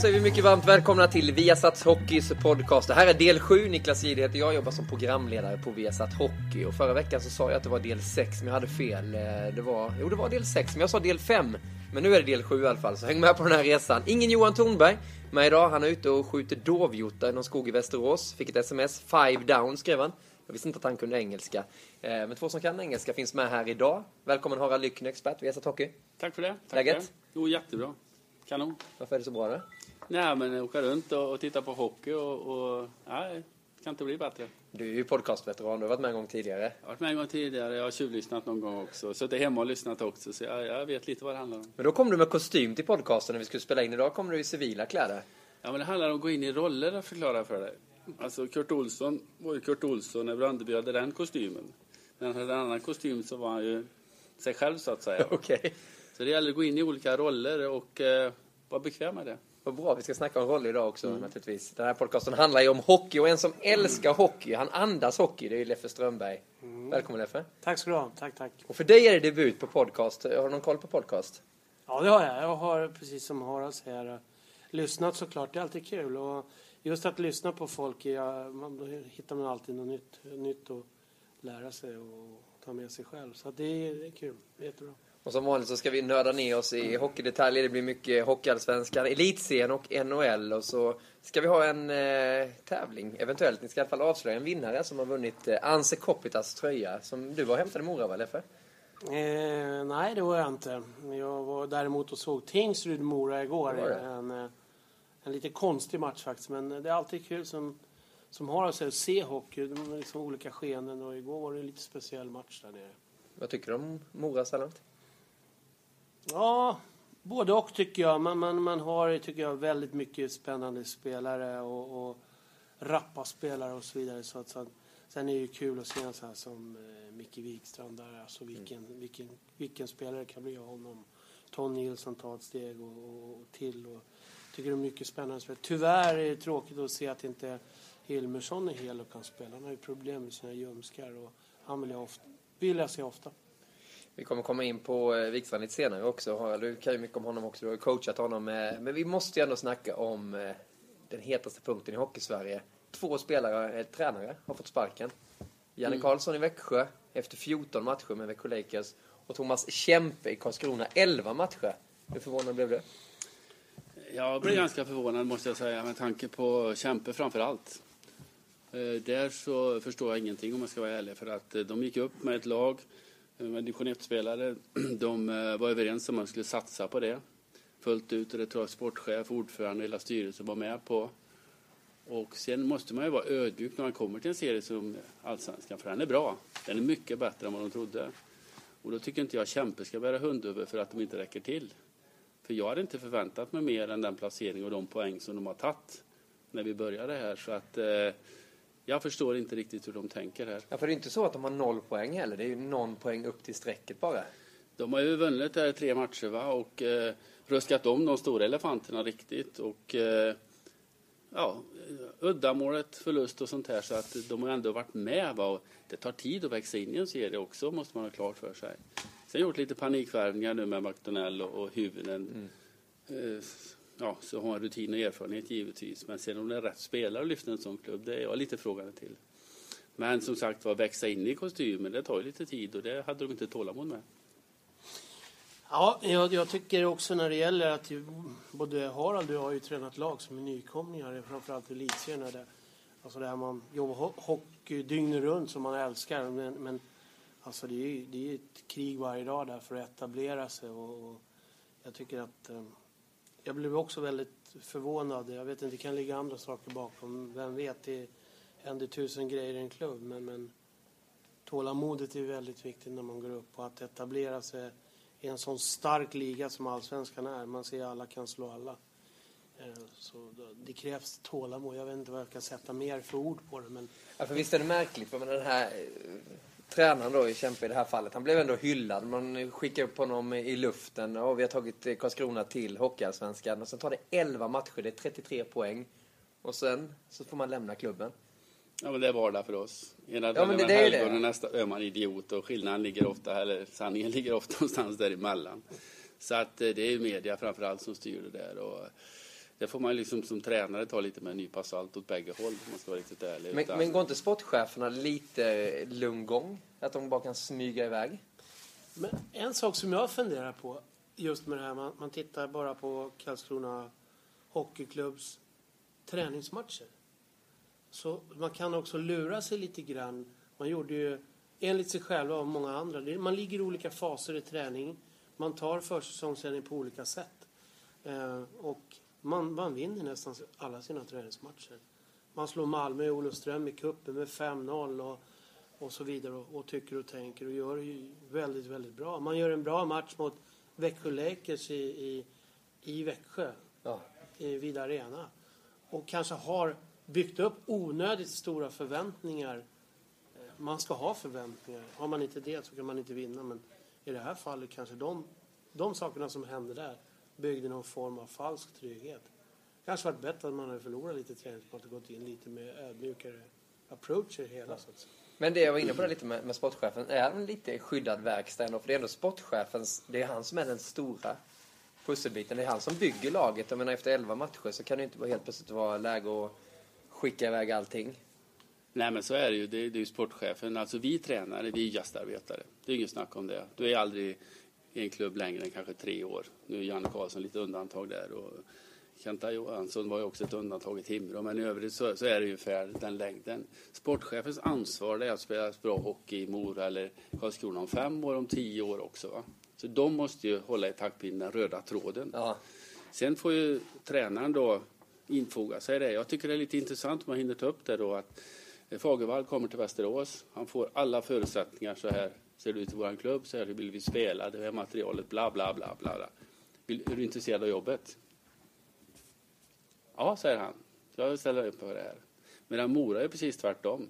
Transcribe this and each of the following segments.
Säger vi mycket varmt välkomna till Viasats Hockeys podcast. Det här är del 7. Niklas Jihde heter jag, jobbar som programledare på Viasat Hockey. Och förra veckan så sa jag att det var del 6, men jag hade fel. Eh, Det var, jo, det var del 6, men jag sa del 5. Men nu är det del 7 i alla fall, så häng med på den här resan. Ingen Johan Thornberg med idag. Han är ute och skjuter dovhjortar i någon skog i Västerås. Fick ett sms. Five down skrev han. Jag visste inte att han kunde engelska. Eh, Men två som kan engelska finns med här idag. Välkommen Harald Lyckner, expert Viasat Hockey. Tack för det. Tack Läget? För det. Jo, jättebra. Kanon. Varför är det så bra då? Nej, men åka runt och, och titta på hockey och... och nej, det kan inte bli bättre. Du är ju podcastveteran, du har varit med en gång tidigare. Jag har varit med en gång tidigare, jag har tjuvlyssnat någon gång också. Suttit hemma och lyssnat också, så jag, jag vet lite vad det handlar om. Men då kom du med kostym till podcasten när vi skulle spela in. Idag kommer du i civila kläder. Ja, men det handlar om att gå in i roller och förklara för dig. Alltså, Kurt Olsson var ju Kurt Olsson när Brandeby hade den kostymen. När han hade en annan kostym så var han ju sig själv, så att säga. Okej. Så det gäller att gå in i olika roller och eh, vara bekväm med det. Vad bra, vi ska snacka om roller idag också naturligtvis. Den här podcasten handlar ju om hockey och en som älskar hockey, han andas hockey, det är ju Leffe Strömberg. Välkommen Leffe. Tack ska du ha. Tack, tack. Och för dig är det debut på podcast. Har du någon koll på podcast? Ja, det har jag. Jag har, precis som Harald säger, lyssnat såklart. Det är alltid kul. Och just att lyssna på folk, ja, man, då hittar man alltid något nytt, nytt att lära sig och ta med sig själv. Så det, är, det är kul. Jättebra. Och som vanligt så ska vi nörda ner oss i hockeydetaljer. Det blir mycket Hockeyallsvenskan, Elitserien och NHL. Och så ska vi ha en eh, tävling, eventuellt. Ni ska i alla fall avslöja en vinnare som har vunnit eh, Anse Kopitas tröja. Som du var hämtade i Mora, va Leffe? Eh, nej, det var jag inte. Jag var däremot och såg Tingsryd-Mora igår. Det var det. En, eh, en lite konstig match faktiskt. Men det är alltid kul som, som Harald säger att se hockey. De liksom olika skeenden och igår var det en lite speciell match där nere. Vad tycker du om Mora Sallant? Ja, både och tycker jag. Man, man, man har tycker jag, väldigt mycket spännande spelare och, och rappa spelare och så vidare. Så att, så att, sen är det ju kul att se en sån här som eh, Micke Wikstrand där. Alltså vilken, vilken, vilken spelare kan bli av honom. Ton Nilsson tar ett steg och, och, och till. Och, tycker det är mycket spännande spelare. Tyvärr är det tråkigt att se att inte Hilmersson är hel och kan spela. Han har ju problem med sina ljumskar och han vill jag, ofta, vill jag se ofta. Vi kommer komma in på eh, Wikstrand lite senare också. Du kan ju mycket om honom också. Du har ju coachat honom. Eh, men vi måste ju ändå snacka om eh, den hetaste punkten i Hockeysverige. Två spelare, eh, tränare, har fått sparken. Janne Karlsson i Växjö efter 14 matcher med Växjö Lakers. Och Thomas Kempe i Karlskrona 11 matcher. Hur förvånad blev du? Jag blev ganska förvånad måste jag säga med tanke på Kämpe framför allt. Eh, Där så förstår jag ingenting om jag ska vara ärlig för att eh, de gick upp med ett lag eh, Eh, division 1-spelare. De eh, var överens om att man skulle satsa på det fullt ut och det tror jag sportchef, ordförande och hela styrelsen var med på. Och sen måste man ju vara ödmjuk när man kommer till en serie som Allsvenskan för den är bra. Den är mycket bättre än vad de trodde. Och då tycker inte jag Kämpe ska bära hundhuvud för att de inte räcker till. För jag hade inte förväntat mig mer än den placering och de poäng som de har tagit när vi började här. Så att eh, jag förstår inte riktigt hur de tänker här. Ja, för det är inte så att de har noll poäng heller. Det är ju någon poäng upp till strecket bara. De har ju vunnit där tre matcher va? och eh, ruskat om de stora elefanterna riktigt. Och, eh, ja, uddamålet, förlust och sånt här. Så att de har ändå varit med. Va? det tar tid att växa in i en serie också, måste man ha klart för sig. Sen har gjort lite panikvärvningar nu med McDonell och, och huvuden. Mm. Eh, ja, så har rutin och erfarenhet givetvis. Men sen om det är rätt spelare att lyfta en sån klubb, det är jag lite frågande till. Men som sagt var, växa in i kostymen, det tar ju lite tid och det hade de inte tålamod med. Ja, jag, jag, tycker också när det gäller att både Harald och jag har ju tränat lag som är nykomlingar, framförallt i elitserien. Där, alltså där man jobbar hockey dygnet runt som man älskar. Men, men alltså det är ju det är ett krig varje dag där för att etablera sig. Och, och jag tycker att eh, jag blev också väldigt förvånad. Jag vet inte, det kan ligga andra saker bakom. Vem vet, det händer tusen grejer i en klubb. Men, men tålamodet är väldigt viktigt när man går upp och att etablera sig i en sån stark liga som allsvenskan är. Man ser alla kan slå alla. Eh, så det krävs tålamod. Jag vet inte vad jag kan sätta mer för ord på det. Men... Ja, för visst är det märkligt, för den här eh, tränaren då i Kämpe i det här fallet, han blev ändå hyllad. Man skickar upp honom i luften och vi har tagit Karlskrona till Hockeyallsvenskan. Och sen tar det 11 matcher, det är 33 poäng. Och sen så får man lämna klubben. Ja, men det är vardag för oss. Ena ja, men det, det är det. och nästa är man idiot och skillnaden ligger ofta, eller sanningen ligger ofta någonstans däremellan. Så att eh, det är media framförallt som styr det där. Och det får man liksom som tränare ta lite med en nypa salt åt bägge håll, om man ska vara riktigt ärlig. Men, men går inte sportcheferna lite lugn gång? Att de bara kan smyga iväg? Men en sak som jag funderar på, just med det här, man, man tittar bara på Karlskrona Hockeyklubbs träningsmatcher. Så man kan också lura sig lite grann. Man gjorde ju, enligt sig själva och många andra, man ligger i olika faser i träning. Man tar försäsongsträning på olika sätt. Eh, och man, man vinner nästan alla sina träningsmatcher. Man slår Malmö och Olofström i cupen med 5-0 och, och så vidare och, och, tycker och tänker och gör det väldigt, väldigt bra. Man gör en bra match mot Växjö Lakers i, i, i Växjö, ja. i Vida Arena. Och kanske har byggt upp onödigt stora förväntningar. Eh, man ska ha förväntningar. Har man inte det så kan man inte vinna. Men i det här fallet kanske de, de sakerna som hände där byggde någon form av falsk trygghet. Kanske varit bättre att man hade förlorat lite träningspass och gått in lite med ödmjukare approach i hela. Så att men det jag var inne på lite med, med sportchefen, är han lite skyddad verkstad ändå? För det är ändå sportchefens, det är han som är den stora pusselbiten. Det är han som bygger laget. Jag menar efter 11 matcher så kan det inte helt plötsligt vara läge att skicka iväg allting. Nej men så är det ju. Det är, det är ju sportchefen. Alltså vi tränare, vi är gästarbetare. Det är inget snack om det. Du är aldrig i en klubb längre än kanske tre år. Nu är Janne Karlsson lite undantag där. Och Kenta Johansson var ju också ett undantag i Timrå. Men i övrigt så, så, är det ungefär den längden. Sportchefens ansvar är att spela bra hockey i Mora eller Karlskrona om fem år, om tio år också. Va? Så de måste ju hålla i taktpinnen, den röda tråden. Ja. Sen får ju tränaren då infoga sig i det. Jag tycker det är lite intressant om man hinner ta upp det då att Fagervall kommer till Västerås. Han får alla förutsättningar så här ser det ut i vår klubb, så här vill vi spela, det här materialet, bla bla bla bla. bla. Är du intresserad av jobbet? Ja, säger han. Jag ställer upp på det här. Medan Mora är precis tvärtom.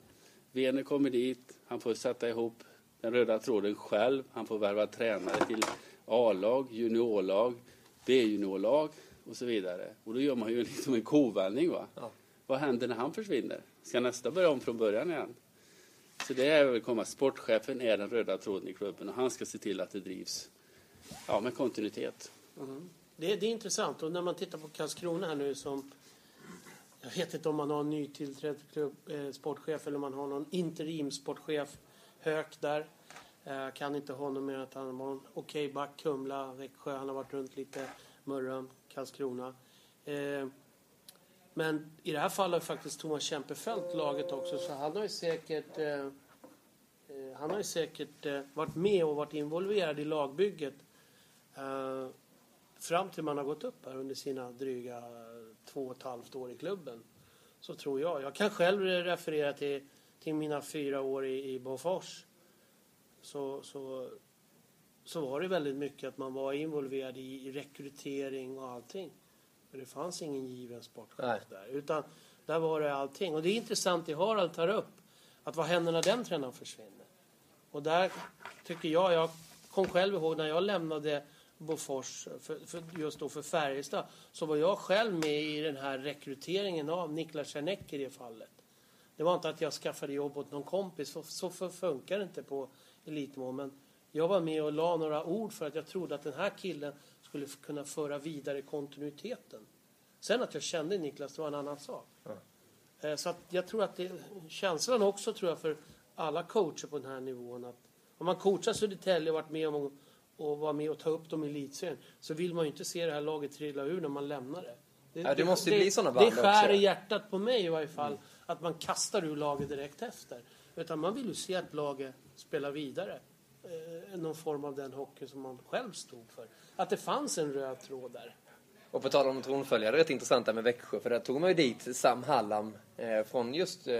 Vene kommer dit, han får sätta ihop den röda tråden själv. Han får värva tränare till A-lag, juniorlag, B-juniorlag och så vidare. Och då gör man ju liksom en kovändning. Va? Ja. Vad händer när han försvinner? Ska nästa börja om från början igen? Så det är väl komma. Sportchefen är den röda tråden i klubben och han ska se till att det drivs ja, med kontinuitet. Mm. Det, det, är intressant och när man tittar på Karlskrona här nu som jag vet inte om man har en nytillträdd klubb, eh, sportchef eller om man har någon interimsportchef Höök där. Eh, kan inte honom mer att han var en okej okay back, Kumla, Växjö. Han har varit runt lite, Mörrum, Karlskrona. Eh, men i det här fallet har faktiskt Thomas Kempefelt laget också så han har ju säkert eh, eh, han har ju säkert eh, varit med och varit involverad i lagbygget eh, fram till man har gått upp här under sina dryga två och ett halvt år i klubben. Så tror jag. Jag kan själv referera till, till mina fyra år i, i Bofors. Så, så, så var det väldigt mycket att man var involverad i, i rekrytering och allting. För det fanns ingen given sportchef där. Utan där var det allting. Och det är intressant det Harald tar upp. Att vad händer när den tränaren försvinner? Och där tycker jag, jag kom själv ihåg när jag lämnade Bofors, för, för, just då för Färjestad, så var jag själv med i den här rekryteringen av Niklas Czernek i det fallet. Det var inte att jag skaffade jobb åt någon kompis, så, så funkar det inte på elitnivå. Men jag var med och la några ord för att jag trodde att den här killen skulle kunna föra vidare kontinuiteten. Sen att jag kände Niklas, det var en annan sak. Mm. Så jag tror att det känslan också tror jag för alla coacher på den här nivån att om man coachar Södertälje och varit med om och vara med och ta upp dem i elitserien så vill man ju inte se det här laget trilla ur när man lämnar det. Det, ja, det måste det, bli band Det skär också. i hjärtat på mig i varje fall mm. att man kastar ur laget direkt efter. Utan man vill ju se att laget spelar vidare. Eh, någon form av den hockey som man själv stod för. Att det fanns en röd tråd där. Och på tal om tronföljare, rätt intressant där med Växjö. För där tog man ju dit Sam Hallam eh, från just eh,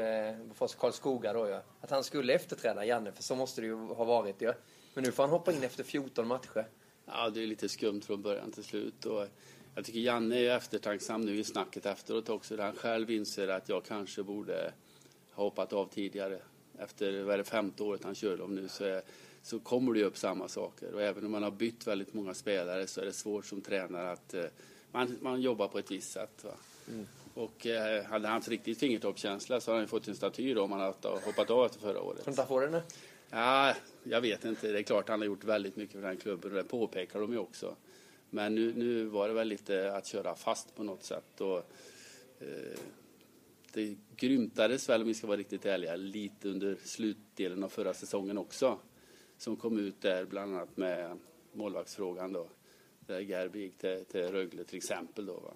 Karlskoga då ja. Att han skulle efterträda Janne, för så måste det ju ha varit ja. Men nu får han hoppa in efter 14 matcher. Ja, det är lite skumt från början till slut. Och jag tycker Janne är eftertänksam nu i snacket efteråt också. Där han själv inser att jag kanske borde ha hoppat av tidigare. Efter vad är det, femte året han kör dem nu så, är, så kommer det upp samma saker. Och även om man har bytt väldigt många spelare så är det svårt som tränare att eh, man, man jobbar på ett visst sätt. Mm. Och eh, hade han haft riktigt fingertoppskänsla så hade han fått en staty då om han hade hoppat av efter förra året. Får inte få den nu? Ja, jag vet inte. Det är klart han har gjort väldigt mycket för den klubben och det påpekar de ju också. Men nu, nu var det väl lite att köra fast på något sätt. Och, eh, det grymtades väl, om vi ska vara riktigt ärliga, lite under slutdelen av förra säsongen också. Som kom ut där bland annat med målvaktsfrågan då. Där Gerbi gick till, till Rögle till exempel då. Va?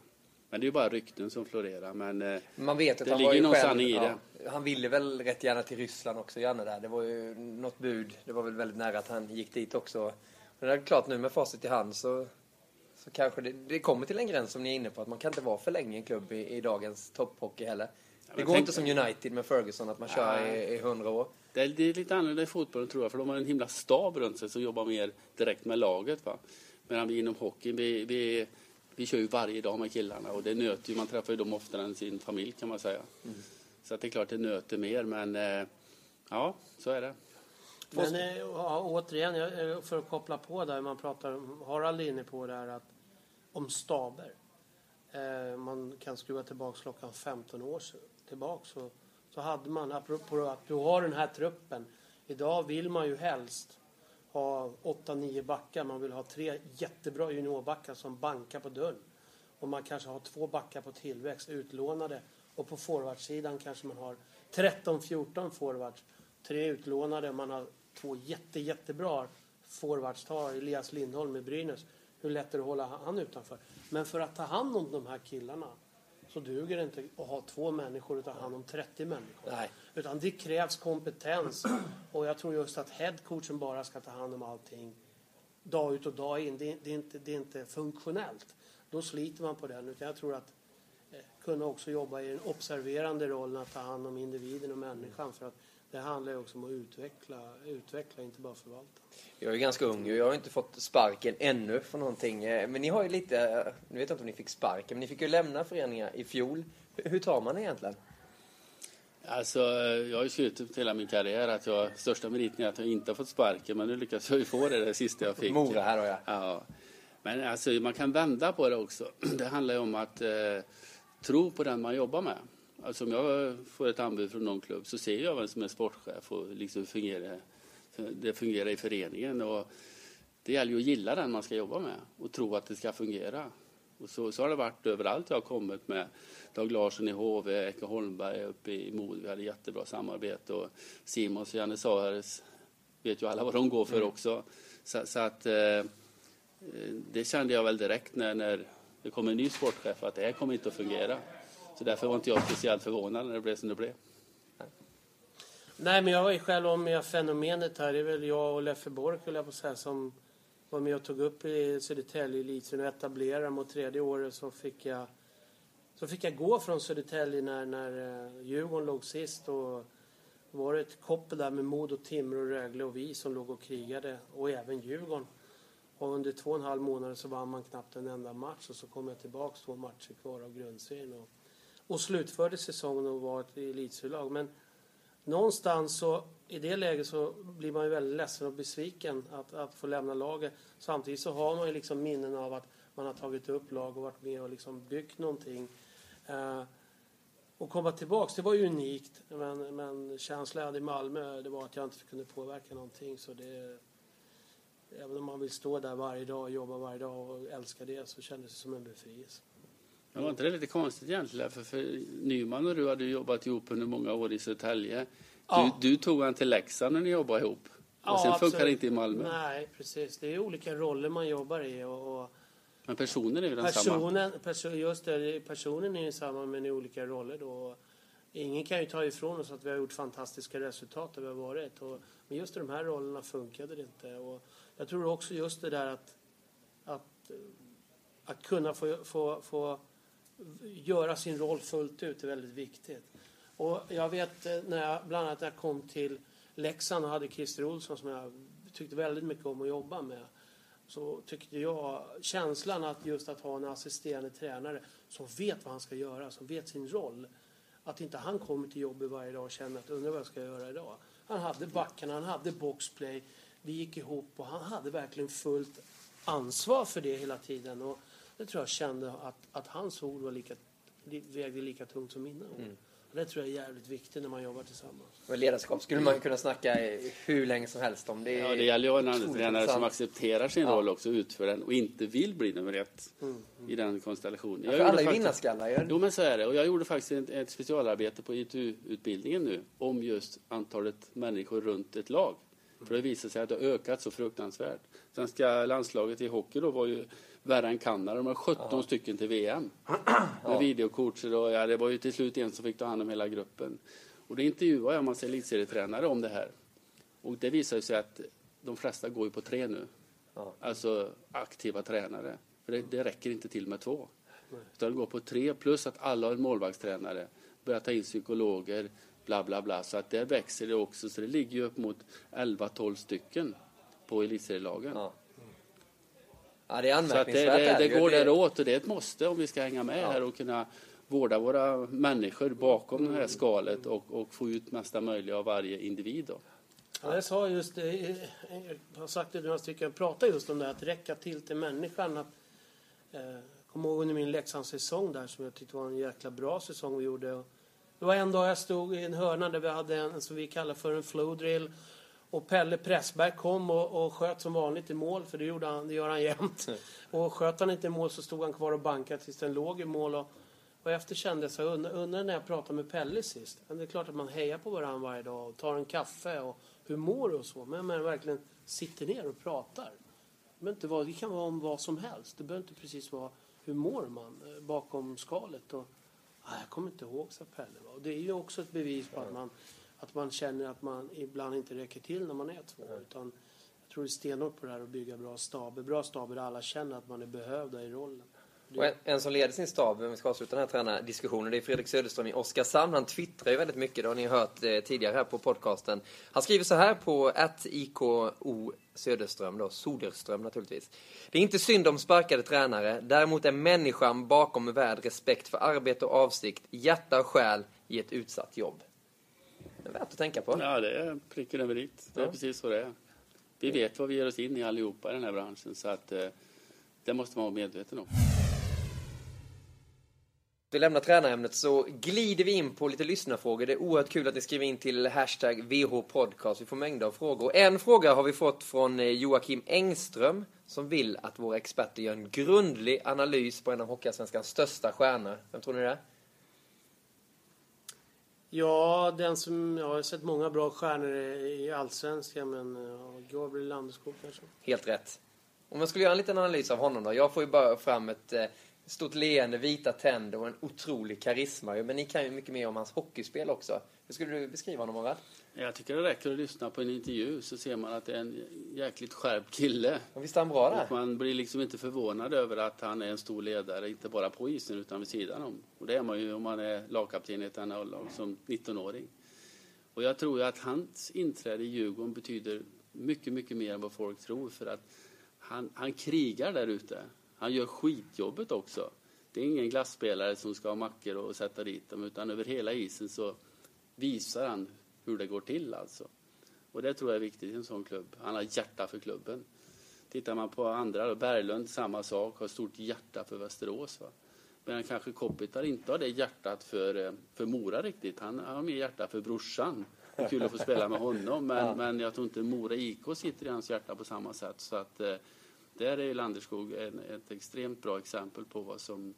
Men det är ju bara rykten som florerar. Men eh, Man vet att det han ligger var ju någon själv, sanning i ja, det. Han ville väl rätt gärna till Ryssland också, Janne där. Det var ju något bud. Det var väl väldigt nära att han gick dit också. Men det är klart nu med facit i hand så, så kanske det, det kommer till en gräns som ni är inne på. Att man kan inte vara för länge i en klubb i, i dagens topphockey heller. Det går tänk... inte som United med Ferguson att man kör i, i 100 år. Det är, det är lite annorlunda i fotbollen tror jag. För de har en himla stab runt sig som jobbar mer direkt med laget. Va? Medan vi inom hockeyn, vi, vi, vi kör ju varje dag med killarna och det nöter ju, man träffar ju dem oftare än sin familj kan man säga. Mm. Så att det är klart det nöter mer men eh, ja, så är det. Men eh, ja, återigen, eh, för att koppla på där, man pratar, Harald är inne på det här att om staber. man kan skruva tillbaka klockan 15 år tillbaka så, så hade man, apropå att du har den här truppen. Idag vill man ju helst ha 8-9 backar. Man vill ha tre jättebra juniorbackar som bankar på dörren. Och man kanske har två backar på tillväxt, utlånade. Och på forwardsidan kanske man har 13-14 forwards. Tre utlånade. Man har två jätte, jättebra forwards. Ta Elias Lindholm i Brynäs. Hur lätt är det att hålla han utanför? Men för att ta hand om de här killarna så duger det inte att ha två människor ta hand om 30 människor. Nej. Utan det krävs kompetens. Och jag tror just att headcoachen bara ska ta hand om allting dag ut och dag in. Det, det, är, inte, det är inte funktionellt. Då sliter man på den. Utan jag tror att eh, kunna också jobba i den observerande rollen att ta hand om individen och människan. För att det handlar ju också om att utveckla, utveckla inte bara förvalta. Jag är ganska ung och jag har inte fått sparken ännu för någonting. Eh, men ni har ju lite, nu vet jag inte om ni fick sparken, men ni fick ju lämna föreningar i fjol. Hur tar man det egentligen? Alltså, jag har ju skrutit hela min karriär att jag, största meriten är att jag inte har fått sparken, men nu lyckas jag ju få det, det sista jag fick. Mora här då ja. ja. Men alltså, man kan vända på det också. Det handlar ju om att eh, tro på den man jobbar med. Alltså om jag får ett anbud från någon klubb så ser jag vem som är sportchef och liksom fungerar, det fungerar i föreningen. Och det gäller ju att gilla den man ska jobba med och tro att det ska fungera. Och så, så har det varit överallt jag har kommit med. Dag Larsson i HV, Eka Holmberg uppe i Mod. Vi hade jättebra samarbete. Och Simons och Janne Sahares vet ju alla vad de går för mm. också. Så, så att eh, det kände jag väl direkt när, när det kom en ny sportchef att det här kommer inte att fungera. Så därför var inte jag speciellt förvånad när det blev som det blev. Nej, men jag var ju själv med fenomenet här. Det är väl jag och Leffe Bork, jag på säga, som var med och tog upp i Södertälje elitserien och etablerade mot tredje året så fick jag, så fick jag gå från Södertälje när, när eh, Djurgården låg sist. Och var det ett koppel där med Modo, Timrå, Rögle och vi som låg och krigade. Och även Djurgården. Och under två och en halv månader så vann man knappt en enda match. Och så kom jag tillbaka två matcher kvar av grundserien. Och, och slutförde säsongen och var ett elitserielag. Men någonstans så i det läget så blir man ju väldigt ledsen och besviken att, att få lämna laget. Samtidigt så har man ju liksom minnen av att man har tagit upp lag och varit med och liksom byggt någonting. Eh, och komma tillbaks, det var ju unikt. Men, men känslan jag hade i Malmö, det var att jag inte kunde påverka någonting. Så det, även om man vill stå där varje dag, och jobba varje dag och älska det så kändes det som en befrielse. Men var inte det lite konstigt egentligen? För, för Nyman och du hade jobbat ihop under många år i Södertälje. Du, Ja. du tog han till Leksand när ni jobbade ihop. Och sen funkar det absolut. inte i Malmö. Nej, precis. Det är olika roller man jobbar i. Och, och Men personen är ju densamma. personen, perso, just det, personen är ju samma men i olika roller då. Ingen kan ju ta ifrån oss att vi har gjort fantastiska resultat där vi har varit. Och, men just i de här rollerna funkade det inte. Och jag tror också just det där att, att, att kunna få, få, få göra sin roll fullt ut är väldigt viktigt. Och jag vet eh, när jag, bland annat när jag kom till Leksand och hade Christer Olsson som jag tyckte väldigt mycket om att jobba med. Så tyckte jag känslan att just att ha en assisterande tränare som vet vad han ska göra, som vet sin roll. Att inte han kommer till jobbet varje dag och känner att undrar vad jag ska göra idag. Han hade backarna, han hade boxplay. Vi gick ihop och han hade verkligen fullt ansvar för det hela tiden. Och det tror jag kände att, att hans ord var lika, vägde lika tungt som mina ord. Och det tror jag är jävligt viktigt när man jobbar tillsammans. Och ledarskap skulle man kunna snacka hur länge som helst om. Det, är Ja, det gäller ju en tränare som accepterar sin Ja. roll också, utför den och inte vill bli nummer ett i den konstellationen. Ja, Jag för alla gjorde är vinnarskallar ju. Jo, men så är det. Och jag gjorde faktiskt ett, ett specialarbete på ITU-utbildningen nu om just antalet människor runt ett lag. För det visade sig att det har ökat så fruktansvärt. Svenska landslaget i hockey då var ju värre än Kanada. De har 17 stycken till VM. Med videocoacher och ja, det var ju till slut en som fick ta hand om hela gruppen. Och då intervjuade jag en massa elitserietränare om det här. Och det visade sig att de flesta går ju på tre nu. Ja. Alltså aktiva tränare. För det, det räcker inte till med två. Utan det går på tre plus att alla har en målvaktstränare. Börjar ta in psykologer, bla bla bla. Så att det växer det också. Så det ligger ju upp mot 11-12 stycken på elitserielagen. Ja. Ja, det är Så att det, anmärkningsvärt. det, det går däråt och det är ett måste om vi ska hänga med här och kunna vårda våra människor bakom det här skalet och, och få ut mesta möjliga av varje individ. Då. Ja, jag sa just det, jag har sagt det några stycken, jag pratar just om det här att räcka till till människan. Att, eh, kommer ihåg under min Leksandssäsong där som jag tyckte var en jäkla bra säsong vi gjorde. Det var en dag jag stod i en hörna där vi hade en som vi kallar för en flow drill. Och Pelle Pressberg kom och, och sköt som vanligt i mål, för det, gjorde han, det gör han jämt. Och sköt han inte i mål så stod han kvar och bankade tills den låg i mål. Och, och efter kände jag undrar, undrar när jag pratade med Pelle sist. Men det är klart att man hejar på varandra varje dag och tar en kaffe och hur mår du och så. Men man verkligen sitter ner och pratar. Det, inte vara, det kan vara om vad som helst. Det behöver inte precis vara hur mår man eh, bakom skalet. Och, "Ah, jag kommer inte ihåg, sa Pelle. va." Och det är ju också ett bevis på att man, att man känner att man ibland inte räcker till när man är två. Utan jag tror stenhårt på det här att bygga bra staber. Bra staber där alla känner att man är behövda i rollen. Och en, en som leder sin stab, om vi ska avsluta den här tränardiskussionen, det är Fredrik Söderström i Oskarshamn. Han twittrar ju väldigt mycket, det har ni hört eh, tidigare här på podcasten. Han skriver så här på att IKO Söderström, då, Soderström naturligtvis. Det är inte synd om sparkade tränare, däremot är människan bakom värd respekt för arbete och avsikt, hjärta och själ i ett utsatt jobb. Det är värt att tänka på. Ja, det är pricken över dit. Det är Ja. precis så det är. Vi vet vad vi ger oss in i allihopa i den här branschen så att eh, det måste man vara medveten om. vi lämnar tränarämnet så glider vi in på lite lyssnarfrågor. Det är oerhört kul att ni skriver in till hashtag VHpodcast. Vi får mängder av frågor. En fråga har vi fått från eh, Joakim Engström som vill att våra experter gör en grundlig analys på en av Hockeyallsvenskans största stjärnor. Vem tror ni det är? Ja, den som, jag har sett många bra stjärnor i allsvenskan, men ja, Gabriel Landeskog kanske. Helt rätt. Om jag skulle göra en liten analys av honom då. Jag får ju bara fram ett eh, stort leende, vita tänder och en otrolig karisma. Men ni kan ju mycket mer om hans hockeyspel också. Hur skulle du beskriva honom, Arved? Jag tycker det räcker att lyssna på en intervju så ser man att det är en jäkligt skärpt kille. Och Visst är han bra Och där? man blir liksom inte förvånad över att han är en stor ledare, inte bara på isen utan vid sidan om. Och det är man ju om man är lagkapten i ett NHL-lag som 19-åring. Och jag tror ju att hans inträde i Djurgården betyder mycket, mycket mer än vad folk tror. För att han, han krigar där ute. Han gör skitjobbet också. Det är ingen glasspelare som ska ha mackor och sätta dit dem, utan över hela isen så visar han hur det går till alltså. Och det tror jag är viktigt i en sån klubb. Han har hjärta för klubben. Tittar man på andra, då, Berglund samma sak, har stort hjärta för Västerås. Va? Medan kanske Kopitar inte har det hjärtat för, eh, för Mora riktigt. Han har mer hjärta för brorsan. Det är kul att få spela med honom, men, ja. men jag tror inte Mora IK sitter i hans hjärta på samma sätt. Så att, eh, där är Landerskog en, ett extremt bra exempel på vad som,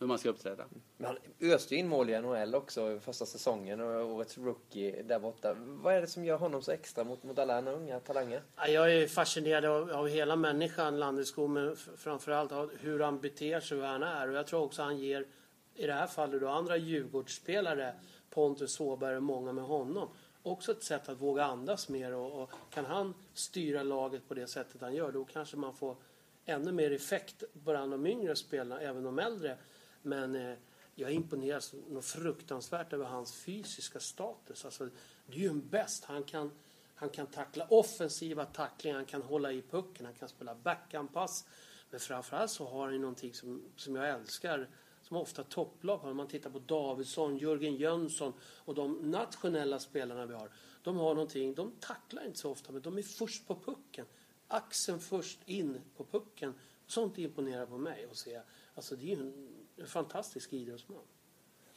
hur man ska uppträda. Men han öste in mål i NHL också första säsongen och årets rookie där borta. Vad är det som gör honom så extra mot, mot alla andra unga talanger? Jag är fascinerad av, av hela människan Landeskog men framförallt av hur han beter sig och hur han är. Och jag tror också han ger, i det här fallet då, andra Djurgårdsspelare Pontus Åberg och många med honom också ett sätt att våga andas mer och, och, kan han styra laget på det sättet han gör då kanske man får ännu mer effekt bland de yngre spelarna, även de äldre. Men eh, jag imponeras något fruktansvärt över hans fysiska status. Alltså, det är ju en bäst. Han kan, han kan tackla offensiva tacklingar, han kan hålla i pucken, han kan spela backhandpass. Men framförallt så har han ju någonting som, som jag älskar som ofta topplag har. Om man tittar på Davidsson, Jörgen Jönsson och de nationella spelarna vi har. De har någonting, de tacklar inte så ofta men de är först på pucken. Axeln först in på pucken. Sånt imponerar på mig att se. Alltså det är ju en, en fantastisk idrottsman.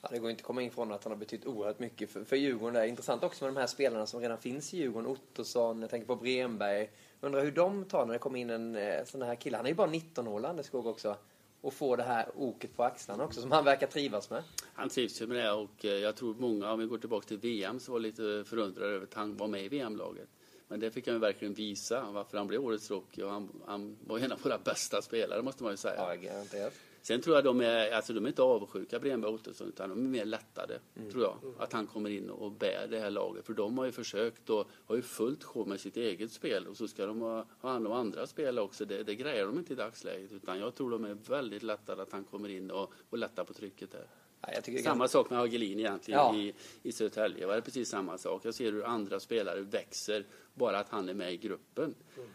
Ja, det går inte att komma in från att han har betytt oerhört mycket för, för Djurgården. Det är intressant också med de här spelarna som redan finns i Djurgården. Ottosson, jag tänker på Bremberg. Undrar hur de tar när det kommer in en eh, sån här kille. Han är ju bara 19 år, Landeskog också och få det här oket på axlarna också som han verkar trivas med. Han trivs ju med det och eh, jag tror många, om vi går tillbaka till VM, så var lite förundrade över att han var med i VM-laget. Men det fick han ju verkligen visa varför han blev årets rookie och han, han var en av våra bästa spelare måste man ju säga. Ja, garanterat. Sen tror jag de är, alltså de är inte avundsjuka Bremberg Ottosson utan de är mer lättade, mm. tror jag. Att han kommer in och bär det här laget. För de har ju försökt och har ju fullt sjå med sitt eget spel och så ska de ha, ha hand om andra spel också. Det, det grejer de inte i dagsläget utan jag tror de är väldigt lättade att han kommer in och, och lättar på trycket där. Ja, samma sak med Hagelin egentligen ja. i, i Södertälje. Det precis samma sak. Jag ser hur andra spelare växer bara att han är med i gruppen. Mm.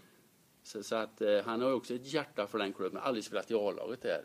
Så, så, att eh, han har också ett hjärta för den klubben. Aldrig spelat i A-laget där.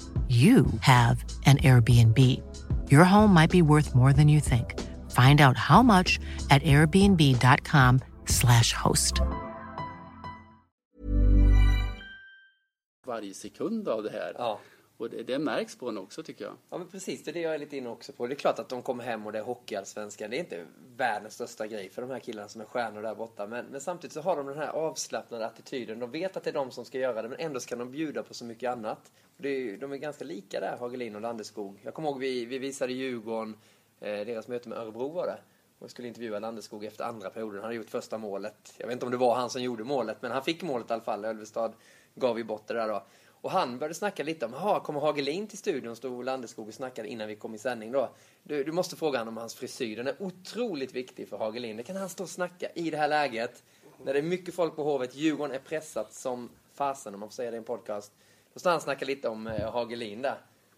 you have an Airbnb. Your home might be worth more than you think. Find out how much at airbnb.com slash host. Varje sekund av det här. Ja. Och det, det, märks på en också tycker jag. Ja men precis, det är det jag är lite inne också på. Det är klart att de kommer hem och det är hockeyallsvenskan. Det är inte världens största grej för de här killarna som är stjärnor där borta. Men, men samtidigt så har de den här avslappnade attityden. De vet att det är de som ska göra det men ändå ska de bjuda på så mycket annat. Det är, de är ganska lika där, Hagelin och Landeskog. Jag kommer ihåg vi, vi visade Djurgården, eh, deras möte med Örebro var det. Och skulle intervjua Landeskog efter andra perioden. Han hade gjort första målet. Jag vet inte om det var han som gjorde målet, men han fick målet i alla fall. Ölvestad gav ju bort det där då. Och han började snacka lite om, jaha, kommer Hagelin till studion? Stod Landeskog och snackade innan vi kom i sändning då. Du, du måste fråga honom om hans frisyr. Den är otroligt viktig för Hagelin. Det kan han stå och snacka i det här läget. När det är mycket folk på Hovet. Djurgården är pressat som fasen om man får säga det i en podcast. Då står han och snackar lite om eh, Hagelin där.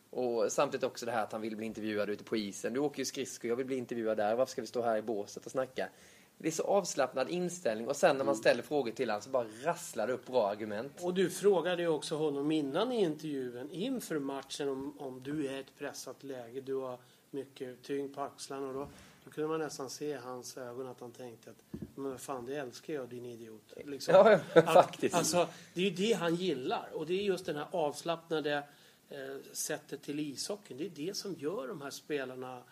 Och samtidigt också det här att han vill bli intervjuad ute på isen. Du åker ju skridskor, jag vill bli intervjuad där. Varför ska vi stå här i båset och snacka? Det är så avslappnad inställning och sen när man ställer frågor till honom så bara rasslar det upp bra argument. Och du frågade ju också honom innan i intervjun inför matchen om, om du är ett pressat läge. Du har mycket tyngd på axlarna och då, då kunde man nästan se i hans ögon att han tänkte att men fan det älskar jag din idiot. Liksom. Ja, faktiskt. alltså, det är ju det han gillar och det är just den här avslappnade eh, sättet till ishockeyn. Det är det som gör de här spelarna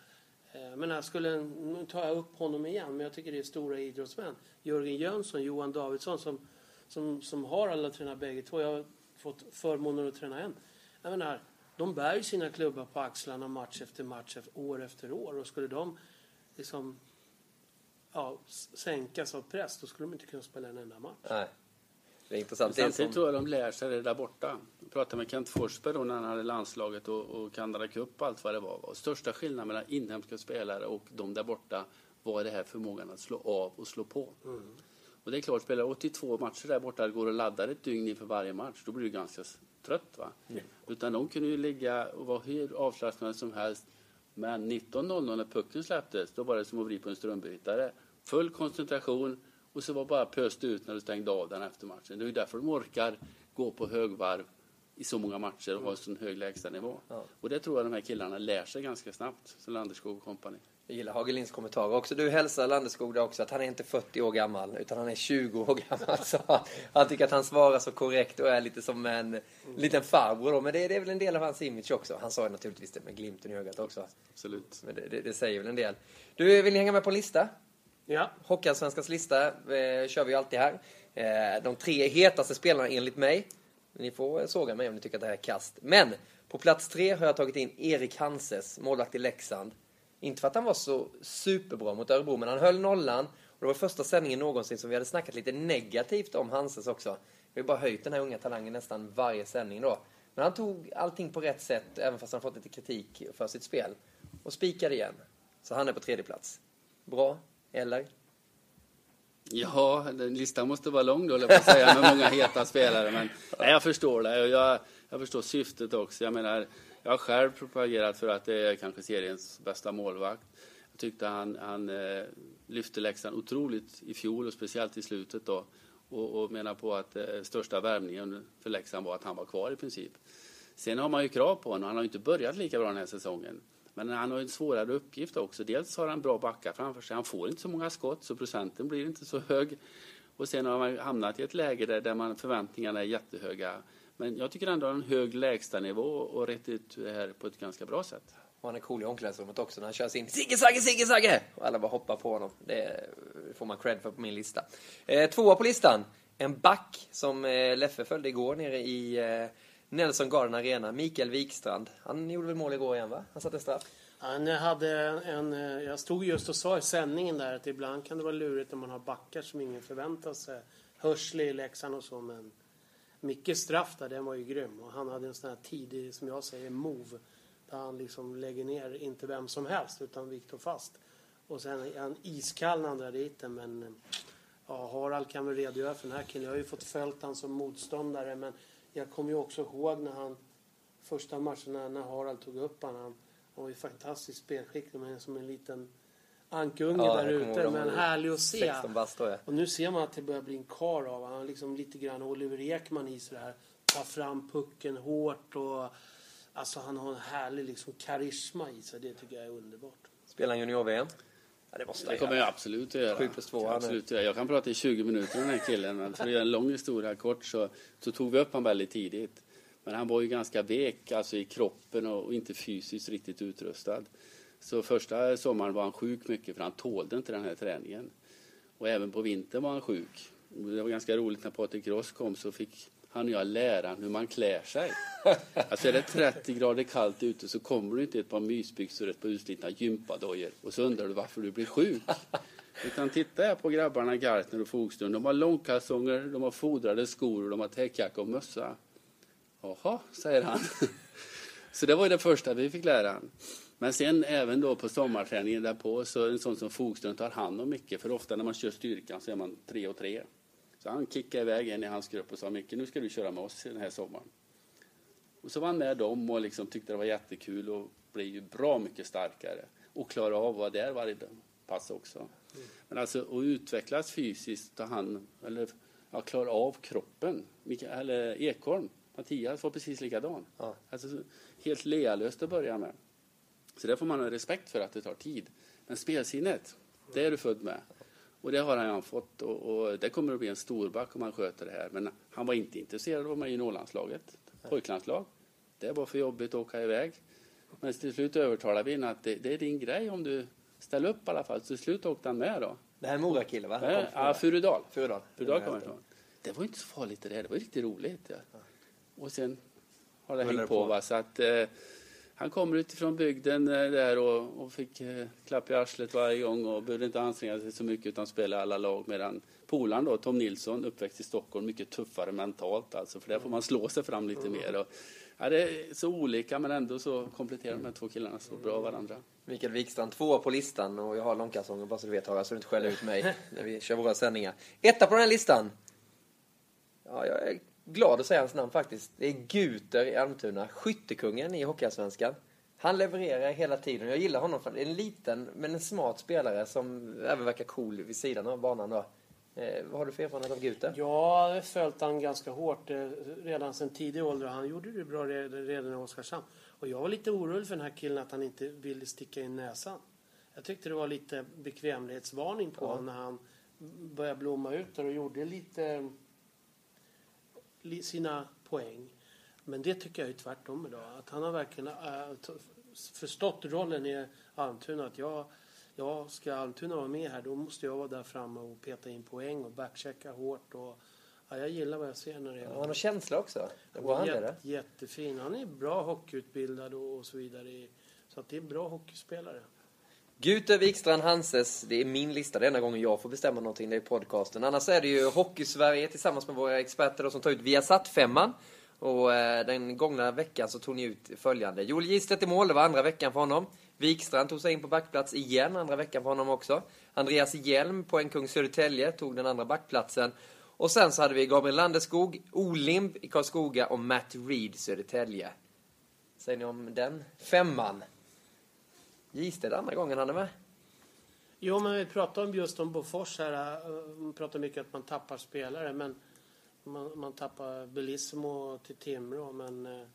Eh, men jag skulle, nu tar jag upp honom igen, men jag tycker det är stora idrottsmän. Jörgen Jönsson, Johan Davidsson som, som, som har alla tränat bägge två. Jag har fått förmånen att träna en. Jag menar, de bär ju sina klubbar på axlarna match efter match, år efter år. Och skulle de liksom ja, sänkas av press, då skulle de inte kunna spela en enda match. Nej. Det är intressant. Samtidigt som, tror jag de lär sig det där borta. Jag pratade med Kent Forsberg då när han hade landslaget och, och Canada Cup och allt vad det var. Och största skillnaden mellan inhemska spelare och de där borta var det här förmågan att slå av och slå på. Och det är klart, spelar 82 matcher där borta, går och laddar ett dygn inför varje match, då blir du ganska trött. Va? Utan de kunde ju ligga och vara hur avslappnade som helst. Men 19.00 när pucken släpptes, då var det som att bli på en strömbrytare. Full koncentration och så var bara pöst ut när du stängde av den efter matchen. Det är ju därför de orkar gå på högvarv i så många matcher och ha en sån hög lägstanivå. Ja. Och det tror jag de här killarna lär sig ganska snabbt, som Landeskog och kompani. jag gillar Hagelins kommentarer också. Du hälsar Landeskog också att han är inte 40 år gammal utan han är 20 år gammal. Så han, han tycker att han svarar så korrekt och är lite som en liten farbror då. Men det, det är väl en del av hans image också. Han sa ju naturligtvis det med glimten i ögat också. Absolut. Men det, det, det säger väl en del. Du, vill ni hänga med på en lista? Ja, Hockeyallsvenskans lista eh, kör vi ju alltid här. Eh, de tre hetaste spelarna enligt mig. Ni får såga mig om ni tycker att det här är kast. Men på plats tre har jag tagit in Erik Hanses, målvakt i Leksand. Inte för att han var så superbra mot Örebro, men han höll nollan. Och det var första sändningen någonsin som vi hade snackat lite negativt om Hanses också. Vi har bara höjt den här unga talangen nästan varje sändning då. Men han tog allting på rätt sätt, även fast han fått lite kritik för sitt spel. Och spikade igen. Så han är på tredje plats. Bra, eller? Ja, listan måste vara lång då, jag säga, med många heta spelare. Men nej, jag förstår det jag, jag förstår syftet också. Jag menar, jag har själv propagerat för att det är kanske seriens bästa målvakt. Jag tyckte han, han eh, lyfte Leksand otroligt i fjol och speciellt i slutet då. Och, och menar på att eh, största värvningen för Leksand var att han var kvar i princip. Sen har man ju krav på honom. Han har inte börjat lika bra den här säsongen. Men han har en svårare uppgift också. Dels har han bra backar framför sig. Han får inte så många skott så procenten blir inte så hög. Och sen har man hamnat i ett läge där, där man, förväntningarna är jättehöga. Men jag tycker ändå att han har en hög lägstanivå och rätt ut det här på ett ganska bra sätt. Och han är cool i omklädningsrummet också när han kör sin Sigge Sagge, Sigge Sagge! Och alla bara hoppar på honom. Det får man cred för på min lista. Eh, tvåa på listan. En back som eh, Leffe följde igår nere i eh, Nelson Garden Arena. Mikael Wikstrand. Han gjorde väl mål igår igen va? Han satte straff. Han eh, hade en, eh, jag stod just och sa i sändningen där att ibland kan det vara lurigt om man har backar som ingen förväntar sig. Hörsley i Leksand och så men Mickes straff där, den var ju grym. Och han hade en sån här tidig, som jag säger, move. Där han liksom lägger ner, inte vem som helst, utan Viktor Fast. Och sen är han iskall när han drar dit den, men eh, ja, Harald kan väl redogöra för den här killen. Jag har ju fått följt han som motståndare, men jag kommer ju också ihåg när han första matchen när, när Harald tog upp han, han, han var ju fantastiskt spelskicklig, men som en liten ankunge Ja, där ute. Men härlig att se. 16 bast då ja. Och nu ser man att det börjar bli en kar av Han har liksom lite grann Oliver Ekman i sig där. Tar fram pucken hårt och... Alltså han har en härlig liksom karisma i sig. Det tycker jag är underbart. Spelar han junior-VM? Ja, det måste Det han kommer göra. jag absolut att göra. Sju plus två, han är- Absolut att göra. Jag kan prata i 20 minuter om den här killen. Men för att göra en lång historia kort så, så tog vi upp honom väldigt tidigt. Men han var ju ganska vek alltså i kroppen och, och inte fysiskt riktigt utrustad. Så första sommaren var han sjuk mycket för han tålde inte den här träningen. Och även på vintern var han sjuk. Det var ganska roligt när Patrik Ross kom så fick han och jag lära honom hur man klär sig. Alltså är det 30 grader kallt ute så kommer du inte i ett par mysbyxor och ett par utslitna gympadojor och så undrar du varför du blir sjuk. Utan titta här på grabbarna Gartner och Fogström. De har långkalsonger, de har fodrade skor och de har täckjacka och mössa. Jaha, säger han. Så det var det första vi fick lära han. Men sen även då på sommarträningen därpå så en sån som Fogström tar hand om mycket. För ofta när man kör styrkan så är man tre och tre. Så han kickade iväg en i hans grupp och sa Micke nu ska du köra med oss den här sommaren. Och så var han med dem och liksom tyckte det var jättekul och blev ju bra mycket starkare. Och klarade av att vara där varje pass också. Men alltså att utvecklas fysiskt, ta hand, eller ja, klara av kroppen. Mikael, eller Ekholm, Mattias var precis likadan. Ja. Alltså, så helt lealöst att börja med. Så det får man ha respekt för att det tar tid. Men spelsinnet, det är du född med. Och det har han fått och, och det kommer att bli en storback om han sköter det här. Men han var inte intresserad av att vara med i juniorlandslaget, pojklandslag. Det var för jobbigt att åka iväg. Men till slut övertalade vi att det, det, är din grej om du ställer upp i alla fall. Så till slut åkte han med då. Det här är Mora-kille va? Ja, ja, Furudal. Furudal. Furudal kommer ifrån. Det var inte så farligt det där. Det var riktigt roligt. Ja. Och sen har det hängt på. på. Va? Så att, eh, han kommer utifrån bygden eh, där och, och fick eh, klapp i arslet varje gång och behövde inte anstränga sig så mycket utan spela alla lag. Medan polaren då, Tom Nilsson, uppväxt i Stockholm, mycket tuffare mentalt alltså. För där får man slå sig fram lite mer. Och, ja, det är så olika men ändå så kompletterar de här två killarna så bra varandra. Mikael Wikstrand, tvåa på listan och jag har långkalsonger bara så du vet Haga, så du inte skäller ut mig när vi kör våra sändningar. Etta på den här listan. Ja, jag är glad att säga hans namn faktiskt. Det är Guter i Almtuna, skyttekungen i Hockeyallsvenskan. Han levererar hela tiden. Jag gillar honom för det är en liten men en smart spelare som även verkar cool vid sidan av banan då. Eh, vad har du för erfarenhet av Guter? Jag har följt han ganska hårt eh, redan sedan tidig ålder. Han gjorde det bra re- redan i Oskarshamn. Och jag var lite orolig för den här killen att han inte ville sticka in näsan. Jag tyckte det var lite bekvämlighetsvarning på honom när han började blomma ut och gjorde lite li- sina poäng. Men det tycker jag är tvärtom idag. Att han har verkligen äh, förstått rollen i Almtuna. Att jag, jag ska Almtuna vara med här, då måste jag vara där framme och peta in poäng och backchecka hårt. Och, ja, jag gillar vad jag ser när det gäller han har känsla också. Bra Jätte- handledare. Jättefin. Han är bra hockeyutbildad och, och så vidare. Så att det är bra hockeyspelare. Guter Wikstrand Hanses, det är min lista. Det är enda gången jag får bestämma någonting, det är podcasten. Annars är det ju Hockeysverige tillsammans med våra experter då, som tar ut Viasat-femman. Och eh, den gångna veckan så tog ni ut följande. Joel Gistet i mål, det var andra veckan för honom. Wikstrand tog sig in på backplats igen, andra veckan för honom också. Andreas Hjelm, poängkung Södertälje, tog den andra backplatsen. Och sen så hade vi Gabriel Landeskog, Olimb i Karlskoga och Matt Reed Södertälje. Säger ni om den femman? Gisted andra gången han är med. Jo, men vi pratade om just om Bofors här. Eh, vi Man pratar mycket om att man tappar spelare, men man, man tappar Bellissimo till Timrå, men eh,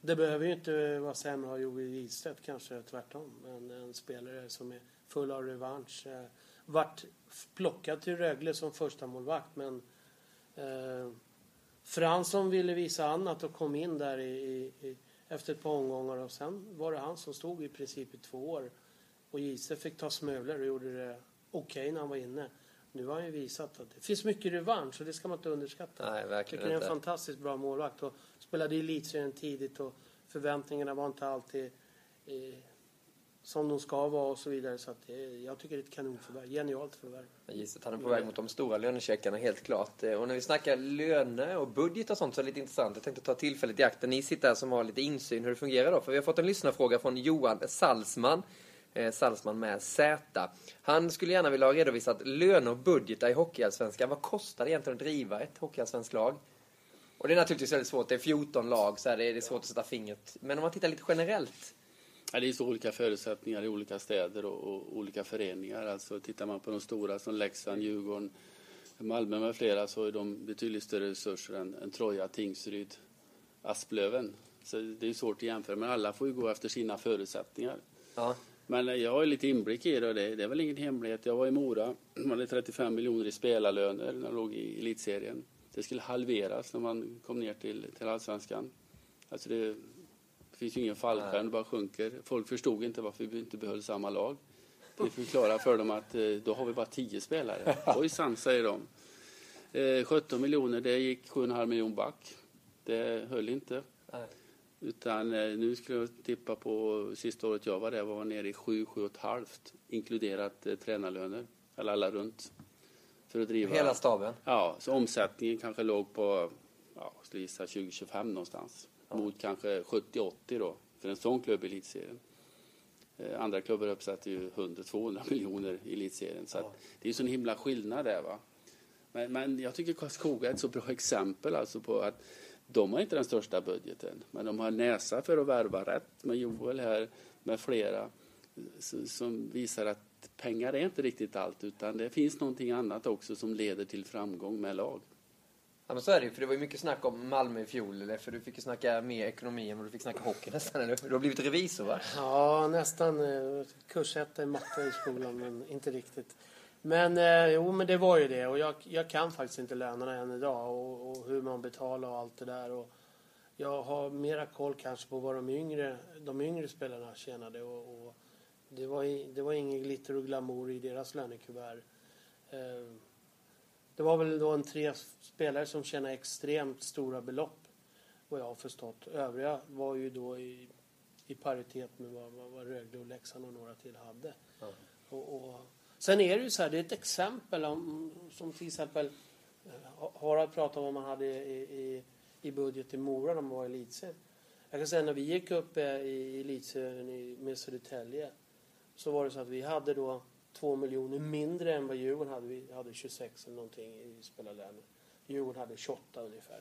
det behöver ju inte vara sämre att ha Joel Wistedt, kanske tvärtom. Men en spelare som är full av revansch. Eh, vart plockad till Rögle som första målvakt men eh, Fransson ville visa annat och kom in där i, i, i, efter ett par omgångar och sen var det han som stod i princip i två år. Och Gise fick ta smulor och gjorde det okej när han var inne. Nu har han ju visat att det finns mycket revansch och det ska man inte underskatta. Nej, verkligen tycker det är en inte. fantastiskt bra målvakt och spelade i elitserien tidigt och förväntningarna var inte alltid eh, som de ska vara och så vidare. Så att det, jag tycker det är ett kanonförvärv. Genialt förvärv. Gisset, han är på väg mot de stora lönecheckarna helt klart. Och när vi snackar löner och budget och sånt så är det lite intressant. Jag tänkte ta tillfället i akt. Ni sitter här som har lite insyn hur det fungerar då. För vi har fått en lyssnarfråga från Johan Salzman. Eh, Salzman med Z. Han skulle gärna vilja ha redovisat löner och budgetar i Hockeyallsvenskan. Vad kostar det egentligen att driva ett Hockeyallsvenskt lag? Och det är naturligtvis väldigt svårt. Det är 14 lag så här, det är svårt att sätta fingret. Men om man tittar lite generellt. Ja, det är så olika förutsättningar i olika städer och, och olika föreningar. Alltså, tittar man på de stora som Leksand, Djurgården, Malmö med flera så är de betydligt större resurser än, än Troja, Tingsryd, Asplöven. Så det är svårt att jämföra, men alla får ju gå efter sina förutsättningar. Ja. Men jag har lite inblick i det och det, det är väl ingen hemlighet. Jag var i Mora, man hade 35 miljoner i spelarlöner när jag låg i elitserien. Det skulle halveras när man kom ner till, till allsvenskan. Alltså det finns ju ingen fallskärm, det bara sjunker. Folk förstod inte varför vi inte behöll samma lag. Vi förklarade för dem att eh, då har vi bara 10 spelare. Ojsan, säger de. Eh, 17 miljoner, det gick 7,5 miljoner back. Det höll inte. Nej. Utan eh, nu skulle jag tippa på sista året jag var där var nere i 7 7 halvt inkluderat eh, tränarlöner, eller alla runt. För att driva. Hela staben. Ja, så omsättningen kanske låg på, ja, jag skulle gissa 20-25 någonstans. Mot kanske 70-80 då, för en sån klubb i elitserien. Eh, Andra klubbar uppsätter ju 100-200 miljoner i elitserien. Så att det är ju sån himla skillnad där va. Men, men jag tycker Karlskoga är ett så bra exempel alltså på att de har inte den största budgeten, men de har näsa för att värva rätt med Joel här, med flera, som visar att pengar är inte riktigt allt, utan det finns någonting annat också som leder till framgång med lag. Ja men så är det ju, för det var ju mycket snack om Malmö i fjol, eller? För du fick ju snacka mer ekonomi än vad du fick snacka hockey nästan, eller? Du har blivit revisor va? Ja, nästan eh, kursetta i matte i skolan, men inte riktigt. Men eh, jo, men det var ju det. Och jag, jag kan faktiskt inte lönerna än idag och, och hur man betalar och allt det där. Och jag har mera koll kanske på vad de yngre, de yngre spelarna tjänade. Och, och det, var, det var ingen glitter och glamour i deras lönekuvert. Eh, det var väl då en tre spelare som tjänade extremt stora belopp vad jag har förstått. Övriga var ju då i, i paritet med vad, vad, vad Rögle och Leksand och några till hade. Och, och, sen är det ju så här, det är ett exempel om, som till exempel eh, Harald pratade om vad man hade i, i, i budget i Mora när man var i elitserien. Jag kan säga när vi gick upp eh, i elitserien i- med Södertälje så var det så att vi hade då två miljoner mindre än vad Djurgården hade. Vi hade 26 eller någonting i spelarlöner. Djurgården hade 28 ungefär.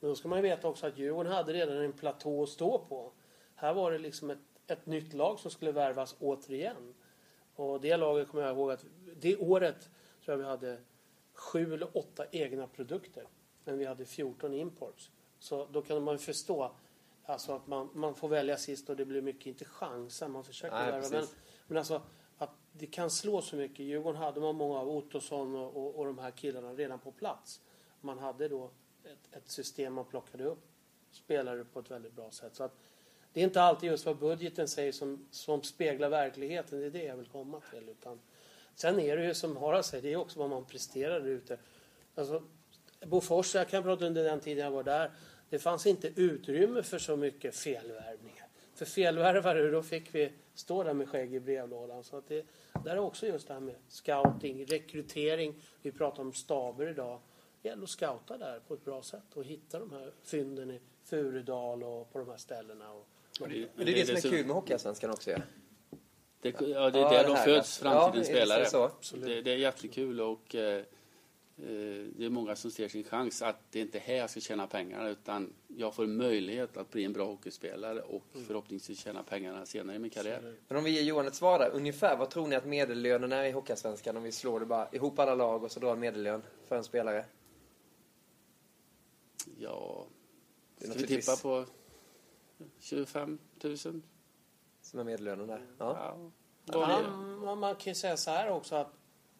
Men då ska man ju veta också att Djurgården hade redan en platå att stå på. Här var det liksom ett, ett nytt lag som skulle värvas återigen. Och det laget kommer jag ihåg att det året tror jag vi hade sju eller åtta egna produkter. Men vi hade 14 imports. Så då kan man förstå alltså att man, man får välja sist och det blir mycket, inte chanser, man försöker Nej, värva. Men, men alltså det kan slå så mycket. I Djurgården hade man många av Ottosson och, och, och de här killarna redan på plats. Man hade då ett, ett system man plockade upp spelare på ett väldigt bra sätt. Så att det är inte alltid just vad budgeten säger som, som speglar verkligheten. Det är det jag vill komma till. Utan, sen är det ju som Harald säger, det är också vad man presterar där ute. Alltså, Bofors, jag kan prata under den tiden jag var där. Det fanns inte utrymme för så mycket felvärvningar. För felvärvare, då fick vi stå där med skägg i brevlådan. Så att det, där är också just det här med scouting, rekrytering. Vi pratar om staber idag. Det gäller att scouta där på ett bra sätt och hitta de här fynden i Furudal och på de här ställena. Och, Men det är det som är kul med Hockeyallsvenskan också. Ja. Det, ja, det är Ja, där det de här, föds, framtidens Ja, det är spelare. så. Det, det är jättekul och eh, det är många som ser sin chans att det inte är här jag ska tjäna pengarna utan jag får möjlighet att bli en bra hockeyspelare och Mm. förhoppningsvis tjäna pengarna senare i min karriär. Men om vi ger Johan ett svar där. Ungefär vad tror ni att medellönen är i Hockeyallsvenskan om vi slår det bara ihop alla lag och så drar en medellön för en spelare? Ja, Det är ska vi tippa på 25 000? Som är medellönen där. Ja. Ja. Man, man, man kan ju säga så här också att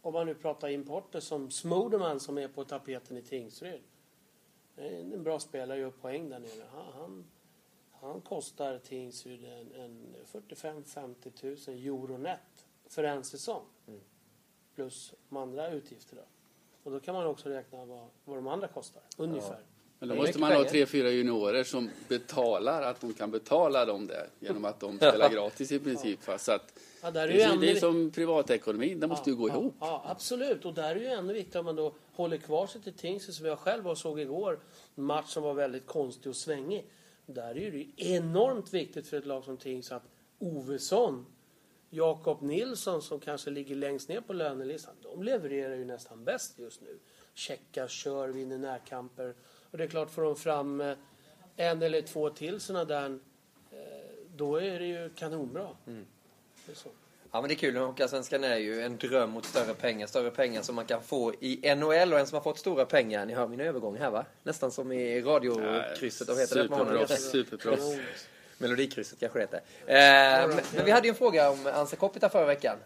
om man nu pratar importer som Smoderman som är på tapeten i Tingsryd. En bra spelare, gör poäng där nere. Han, han, han kostar Tingsryd en, en 45-50 000 euro net för en säsong. Plus de andra utgifter då. Och då kan man också räkna vad, vad de andra kostar, ungefär. Men då Det måste man ha tre, fyra juniorer som betalar att de kan betala dem det genom att de spelar gratis i princip. va. Så att, Ja, där är det, ju det är som privatekonomin, det måste ju gå ja, ihop. Ja, absolut. Och där är ju ännu viktigare om man då håller kvar sig till Tingsryd som jag själv var och såg igår. En match som var väldigt konstig och svängig. Där är ju det enormt viktigt för ett lag som Tingsryd att Ovesson, Jakob Nilsson som kanske ligger längst ner på lönelistan. De levererar ju nästan bäst just nu. Checkar, kör, vinner närkamper. Och det är klart, får de fram eh, en eller två till sådana där, eh, då är det ju kanonbra. Det är så. Ja men det är kul, Hockeyallsvenskan är ju en dröm mot större pengar. Större pengar som man kan få i NHL och en som har fått stora pengar. Ni hör min övergång här va? Nästan som i radiokrysset. Vad heter det? superproffs. Melodikrysset kanske det heter. Eh, men, men vi hade ju en fråga om Anse Kopita förra veckan.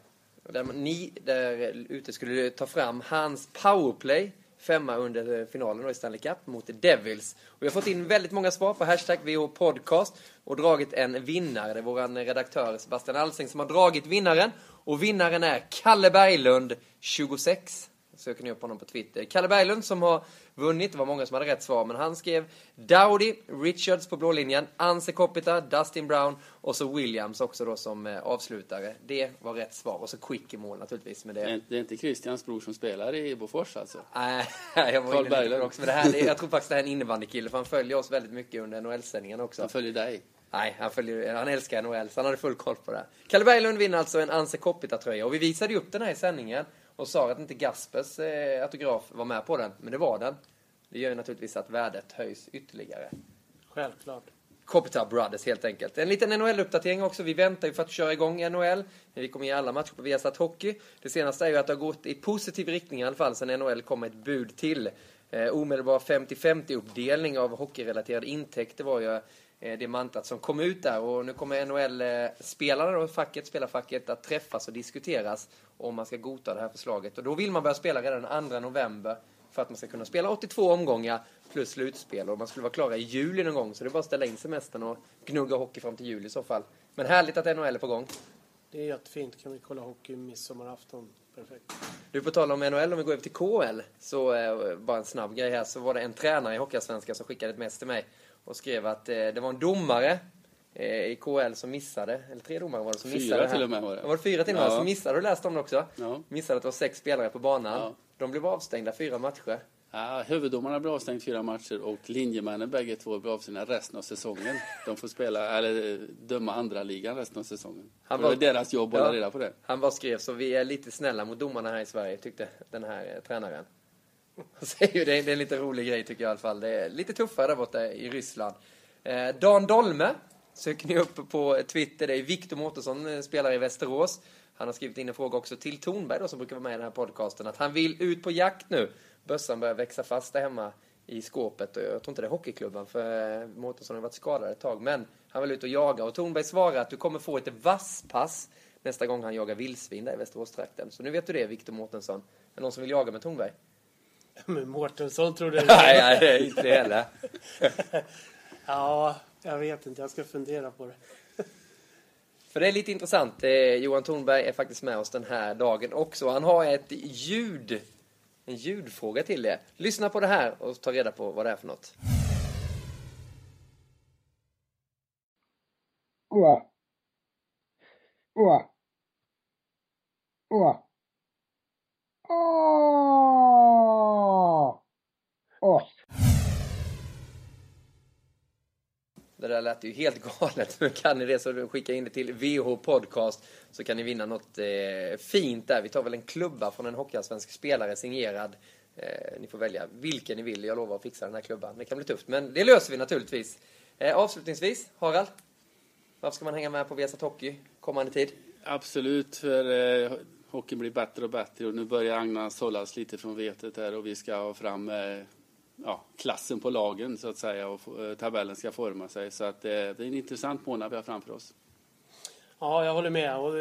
Där ni där ute skulle ta fram hans powerplay femma under eh, finalen då i Stanley Cup mot Devils. Och vi har fått in väldigt många svar på hashtag Podcast och dragit en vinnare. Det är vår eh, redaktör Sebastian Alsing som har dragit vinnaren. Och vinnaren är Kalle Berglund, 26. Söker ni upp honom på Twitter. Kalle Berglund som har vunnit, det var många som hade rätt svar, men han skrev Dowdy, Richards på blå linjen, Anse Kopita, Dustin Brown och så Williams också då som eh, avslutare. Det var rätt svar. Och så Quick i mål naturligtvis. Men det... Det är- inte Christians bror som spelar i Bofors alltså? Nej, jag var Carl inne lite också. Men det här, jag tror faktiskt det här är en innebandykille, för han följer oss väldigt mycket under NHL-sändningen också. Han följer dig. Nej, han, följer, han älskar NHL, så han hade full koll på det. Kalle Berglund vinner alltså en Anse Kopita-tröja. Och vi visade ju upp den här i sändningen och sa att inte Gaspers eh, autograf var med på den, men det var den. Det gör ju naturligtvis att värdet höjs ytterligare. Självklart. Kopita Brothers helt enkelt. En liten NHL-uppdatering också. Vi väntar ju för att köra igång NHL. Vi kommer ge alla matcher på Viasat Hockey. Det senaste är ju att det har gått i positiv riktning i alla fall sen NHL kom ett bud till. Eh, omedelbar 50-50 uppdelning av hockeyrelaterade intäkter var ju det mantrat som kom ut där. Och nu kommer NHL-spelarna och facket, spelarfacket att träffas och diskuteras om man ska godta det här förslaget. Och då vill man börja spela redan den 2 november för att man ska kunna spela 82 omgångar plus slutspel och man skulle vara klara i juli någon gång så det är bara att ställa in semestern och gnugga hockey fram till juli i så fall. Men härligt att NHL är på gång. Det är jättefint. Kan vi kolla hockey midsommarafton. Perfekt. Du, får tala om NHL, om vi går över till KL, så eh, bara en snabb grej här, så var det en tränare i Hockeyallsvenskan som skickade ett mess till mig och skrev att eh, det var en domare eh, i KL som missade, eller tre domare var det som Fyra missade. här. till och med var det. Var det fyra till och med Ja. som missade? Du läst om det också? Ja. Missade att det var sex spelare på banan. Ja. De blev avstängda fyra matcher. Ja, huvuddomarna blir avstängd fyra matcher och linjemännen bägge två blir avstängda resten av säsongen. De får spela, eller eh, döma andra ligan resten av säsongen. Han Och det var- deras jobb att Ja. hålla reda på det. Han bara skrev så vi är lite snälla mot domarna här i Sverige, tyckte den här eh, tränaren. Han säger ju det, är en lite rolig grej tycker jag i alla fall. Det är lite tuffare där borta i Ryssland. Eh, Dan Dolme söker ni upp på Twitter. Det är Viktor Mårtensson, eh, spelare i Västerås. Han har skrivit in en fråga också till Tornberg då, som brukar vara med i den här podcasten. Att han vill ut på jakt nu. Bössan börjar växa fast där hemma i skåpet. Jag tror inte det är hockeyklubban för eh, Mårtensson har varit skadad ett tag. Men han vill ut och jaga. Och Tornberg svarar att du kommer få ett vasspass nästa gång han jagar vildsvin där i Västeråstrakten. Så nu vet du det, Viktor Mårtensson. Är det någon som vill jaga med Tornberg? Men Mårtensson trodde jag. nej, nej, inte heller. Ja, jag vet inte. Jag ska fundera på det. För det är lite intressant. Johan Tornberg är faktiskt med oss den här dagen också. Han har ett ljud, en ljudfråga till er. Lyssna på det här och ta reda på vad det är för något. Åh. Åh. Åh. Det där lät ju helt galet. Men kan ni det så skicka in det till VH Podcast så kan ni vinna något eh, fint där. Vi tar väl en klubba från en hockeyallsvensk spelare signerad. Eh, ni får välja vilken ni vill. Jag lovar att fixa den här klubban. Det kan bli tufft, men det löser vi naturligtvis. Eh, avslutningsvis, Harald. Varför ska man hänga med på Viasat Hockey kommande tid? Absolut, för eh, hockeyn blir bättre och bättre och nu börjar agnarna sållas lite från vetet här och vi ska ha fram eh, ja, klassen på lagen så att säga och eh, tabellen ska forma sig. Så att eh, det är en intressant månad vi har framför oss. Ja, jag håller med. Och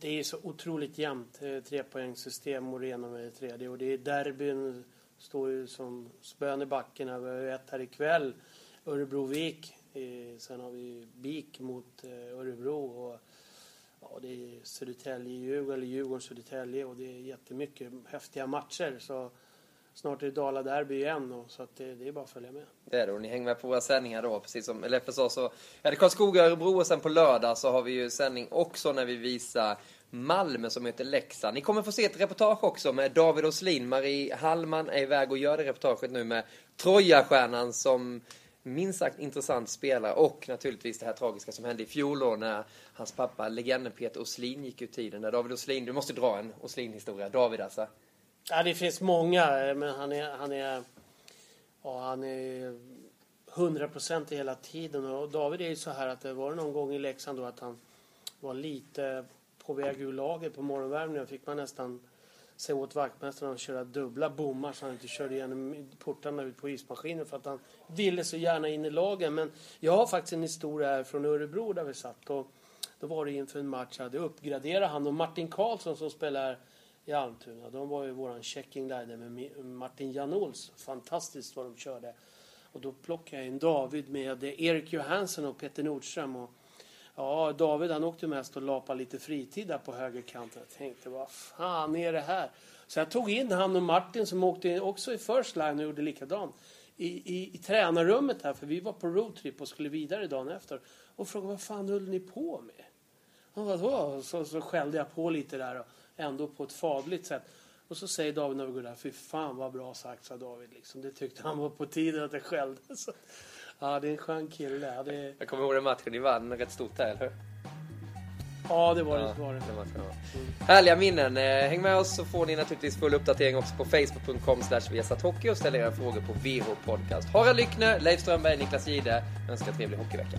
det, är så otroligt jämnt. Eh, Trepoängssystem, Moreno med det tredje. Och det är derbyn. Står ju som spön i backen. Vi har ju ett här ikväll. Örebro-Vik. Eh, sen har vi BIK mot Örebro. Och, ja, det är Södertälje-Djurgården, eller Djurgården-Södertälje. Och det är jättemycket häftiga matcher. Så snart är det Dala-derby igen. Och, så att det, det är bara att följa med. Det är det och ni hänger med på våra sändningar då, precis som LFSA så är det Karlskoga, Örebro och sen på lördag så har vi ju sändning också när vi visar Malmö som heter Leksand. Ni kommer få se ett reportage också med David Åslin. Marie Hallman är iväg och gör det reportaget nu med Trojastjärnan som minst sagt intressant spelare och naturligtvis det här tragiska som hände i fjol då när hans pappa, legenden Peter Åslin, gick ur tiden. Där David Åslin, du måste dra en Åslin-historia. David alltså. Ja, det finns många, eh, men han är, han är, ja, han är 100 procent hela tiden. Och David är ju så här att det var någon gång i Leksand då att han var lite på väg ur laget på morgonvärmningen. fick man nästan säga åt vaktmästaren att köra dubbla bommar så han inte körde igenom portarna ut på ismaskinen för att han ville så gärna in i lagen. Men jag har faktiskt en historia här från Örebro där vi satt. Och då var det inför en match, jag hade uppgraderat han och Martin Karlsson som spelar i Almtuna. De var ju våran checking där med Martin Janols. Fantastiskt vad de körde. Och då plockade jag in David med Erik Johansson och Peter Nordström. Och ja, David han åkte mest och lapade lite fritid där på högerkanten. Jag tänkte, vad fan är det här? Så jag tog in han och Martin som åkte in också i first line och gjorde likadant. I, i, i tränarrummet här, för vi var på roadtrip och skulle vidare dagen efter. Och frågade, vad fan höll ni på med? Och vadå? Så, så skällde jag på lite där och ändå på ett fadligt sätt. Och så säger David när vi går där, fy fan vad bra sagt sa David. Liksom. Det tyckte han var på tiden att jag skällde. Så, ja, det är en skön kille. Det, Jag kommer ihåg den matchen ni vann rätt stort här, eller hur? ja, det var det. Ja, Var det. den matchen, ja. Härliga minnen. Eh, Häng med oss så får ni naturligtvis full uppdatering också på facebook.com hockey och ställ era frågor på VH Podcast. Harald Lyckner, Leif Strömberg, Niklas Gide. Önskar trevlig hockeyvecka.